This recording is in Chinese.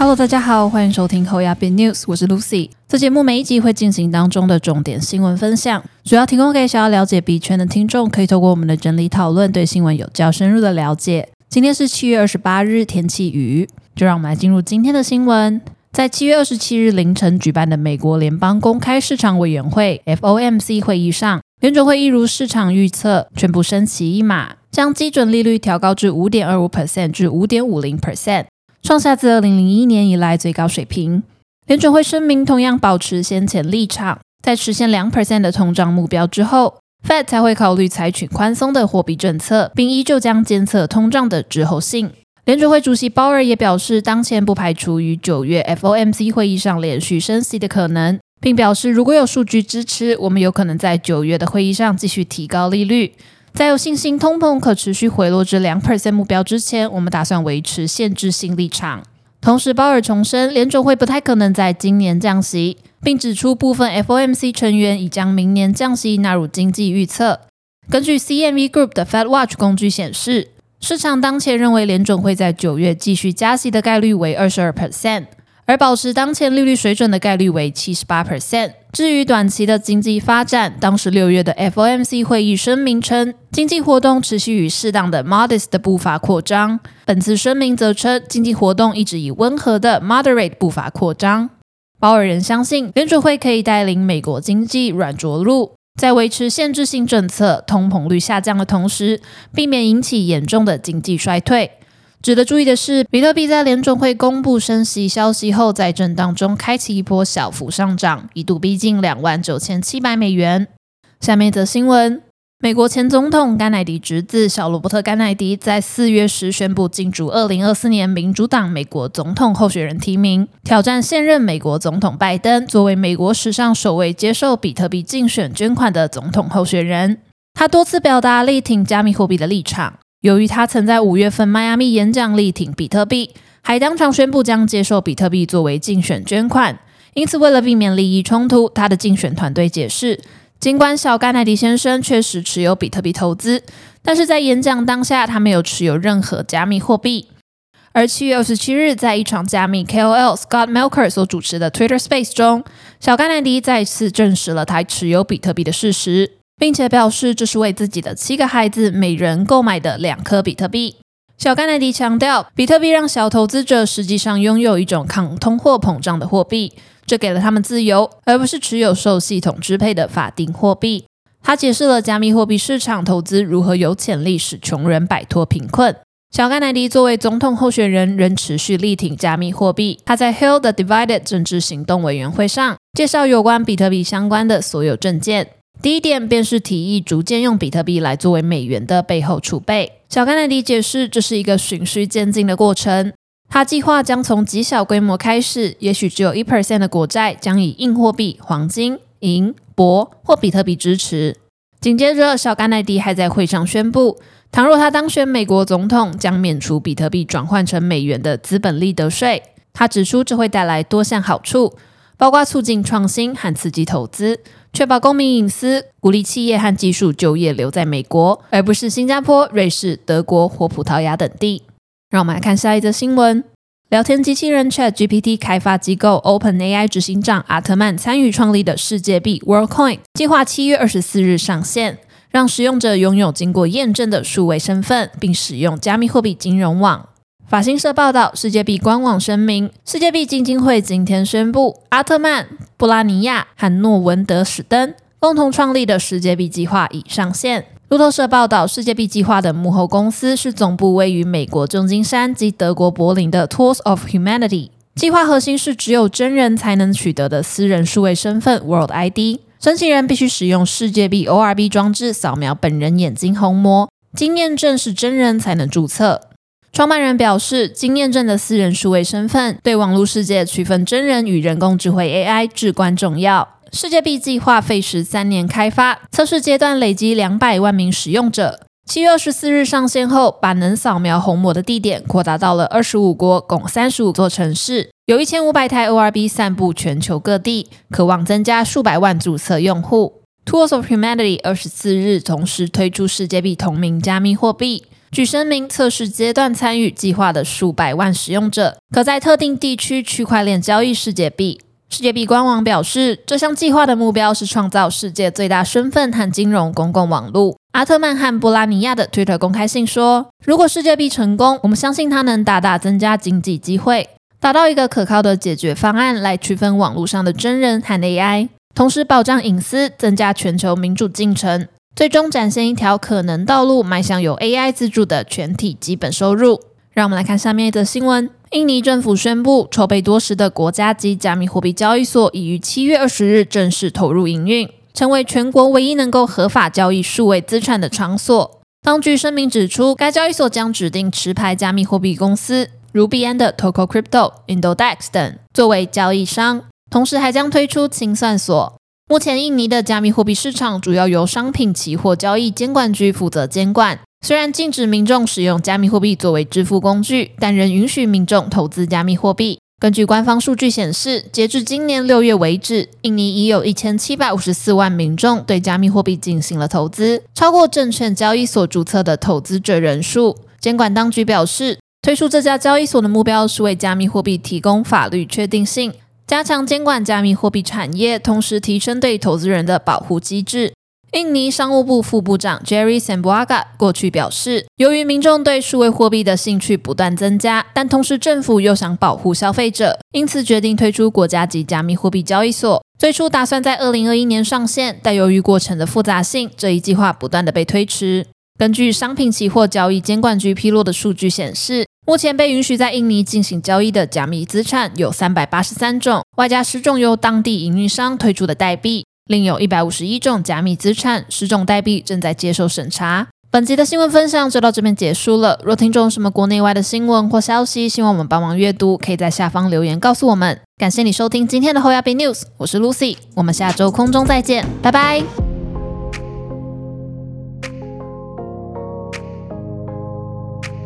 Hello，大家好，欢迎收听后亚币 News，我是 Lucy。这节目每一集会进行当中的重点新闻分享，主要提供给想要了解币圈的听众，可以透过我们的整理讨论，对新闻有较深入的了解。今天是七月二十八日，天气雨，就让我们来进入今天的新闻。在七月二十七日凌晨举办的美国联邦公开市场委员会 （FOMC） 会议上，联准会一如市场预测，全部升息一码，将基准利率调高至五点二五 percent 至五点五零 percent。创下自二零零一年以来最高水平。联准会声明，同样保持先前立场，在实现两 percent 的通胀目标之后，Fed 才会考虑采取宽松的货币政策，并依旧将监测通胀的滞后性。联准会主席鲍尔也表示，当前不排除于九月 FOMC 会议上连续升息的可能，并表示如果有数据支持，我们有可能在九月的会议上继续提高利率。在有信心通膨可持续回落至两 percent 目标之前，我们打算维持限制性立场。同时，鲍尔重申，联准会不太可能在今年降息，并指出部分 FOMC 成员已将明年降息纳入经济预测。根据 CME Group 的 Fed Watch 工具显示，市场当前认为联准会在九月继续加息的概率为二十二 percent。而保持当前利率水准的概率为七十八 percent。至于短期的经济发展，当时六月的 FOMC 会议声明称，经济活动持续与适当的 modest 的步伐扩张。本次声明则称，经济活动一直以温和的 moderate 步伐扩张。鲍尔人相信，联储会可以带领美国经济软着陆，在维持限制性政策、通膨率下降的同时，避免引起严重的经济衰退。值得注意的是，比特币在联准会公布升息消息后，在震荡中开启一波小幅上涨，一度逼近两万九千七百美元。下面一则新闻：美国前总统甘乃迪侄子小罗伯特·甘乃迪在四月时宣布竞逐二零二四年民主党美国总统候选人提名，挑战现任美国总统拜登，作为美国史上首位接受比特币竞选捐款的总统候选人。他多次表达力挺加密货币的立场。由于他曾在五月份迈阿密演讲力挺比特币，还当场宣布将接受比特币作为竞选捐款，因此为了避免利益冲突，他的竞选团队解释，尽管小甘乃迪先生确实持有比特币投资，但是在演讲当下他没有持有任何加密货币。而七月二十七日，在一场加密 KOL Scott Melker 所主持的 Twitter Space 中，小甘乃迪再次证实了他持有比特币的事实。并且表示这是为自己的七个孩子每人购买的两颗比特币。小甘乃迪强调，比特币让小投资者实际上拥有一种抗通货膨胀的货币，这给了他们自由，而不是持有受系统支配的法定货币。他解释了加密货币市场投资如何有潜力使穷人摆脱贫困。小甘乃迪作为总统候选人，仍持续力挺加密货币。他在 Hill the Divided 政治行动委员会上介绍有关比特币相关的所有证件。第一点便是提议逐渐用比特币来作为美元的背后储备。小甘乃迪解释，这是一个循序渐进的过程。他计划将从极小规模开始，也许只有一 percent 的国债将以硬货币、黄金、银、铂或比特币支持。紧接着，小甘乃迪还在会上宣布，倘若他当选美国总统，将免除比特币转换成美元的资本利得税。他指出，这会带来多项好处，包括促进创新和刺激投资。确保公民隐私，鼓励企业和技术就业留在美国，而不是新加坡、瑞士、德国或葡萄牙等地。让我们来看下一则新闻：聊天机器人 Chat GPT 开发机构 OpenAI 执行长阿特曼参与创立的世界币 WorldCoin 计划七月二十四日上线，让使用者拥有经过验证的数位身份，并使用加密货币金融网。法新社报道，世界币官网声明，世界币基金会今天宣布，阿特曼、布拉尼亚和诺文德史登共同创立的世界币计划已上线。路透社报道，世界币计划的幕后公司是总部位于美国旧金山及德国柏林的 Tools of Humanity。计划核心是只有真人才能取得的私人数位身份 World ID，申请人必须使用世界币 ORB 装置扫描本人眼睛虹膜，经验证是真人才能注册。创办人表示，经验证的私人数位身份对网络世界区分真人与人工智慧 AI 至关重要。世界币计划费时三年开发，测试阶段累积两百万名使用者。七月二十四日上线后，把能扫描虹膜的地点扩大到了二十五国，共三十五座城市，有一千五百台 ORB 散布全球各地，渴望增加数百万注册用户。Tools of Humanity 二十四日同时推出世界币同名加密货币。据声明，测试阶段参与计划的数百万使用者，可在特定地区区块链交易世界币。世界币官网表示，这项计划的目标是创造世界最大身份和金融公共网络。阿特曼和布拉尼亚的 Twitter 公开信说：“如果世界币成功，我们相信它能大大增加经济机会，达到一个可靠的解决方案来区分网络上的真人和 AI，同时保障隐私，增加全球民主进程，最终展现一条可能道路，迈向有 AI 资助的全体基本收入。”让我们来看下面一则新闻。印尼政府宣布，筹备多时的国家级加密货币交易所已于七月二十日正式投入营运，成为全国唯一能够合法交易数位资产的场所。当局声明指出，该交易所将指定持牌加密货币公司，如币安的 Toko Crypto、Indodex 等作为交易商，同时还将推出清算所。目前，印尼的加密货币市场主要由商品期货交易监管局负责监管。虽然禁止民众使用加密货币作为支付工具，但仍允许民众投资加密货币。根据官方数据显示，截至今年六月为止，印尼已有一千七百五十四万民众对加密货币进行了投资，超过证券交易所注册的投资者人数。监管当局表示，推出这家交易所的目标是为加密货币提供法律确定性，加强监管加密货币产业，同时提升对投资人的保护机制。印尼商务部副部长 Jerry Sambuaga 过去表示，由于民众对数位货币的兴趣不断增加，但同时政府又想保护消费者，因此决定推出国家级加密货币交易所。最初打算在二零二一年上线，但由于过程的复杂性，这一计划不断的被推迟。根据商品期货交易监管局披露的数据显示，目前被允许在印尼进行交易的加密资产有三百八十三种，外加十种由当地营运商推出的代币。另有一百五十一种加密资产，十种代币正在接受审查。本集的新闻分享就到这边结束了。若听众有什么国内外的新闻或消息，希望我们帮忙阅读，可以在下方留言告诉我们。感谢你收听今天的后亚币 news，我是 Lucy，我们下周空中再见，拜拜。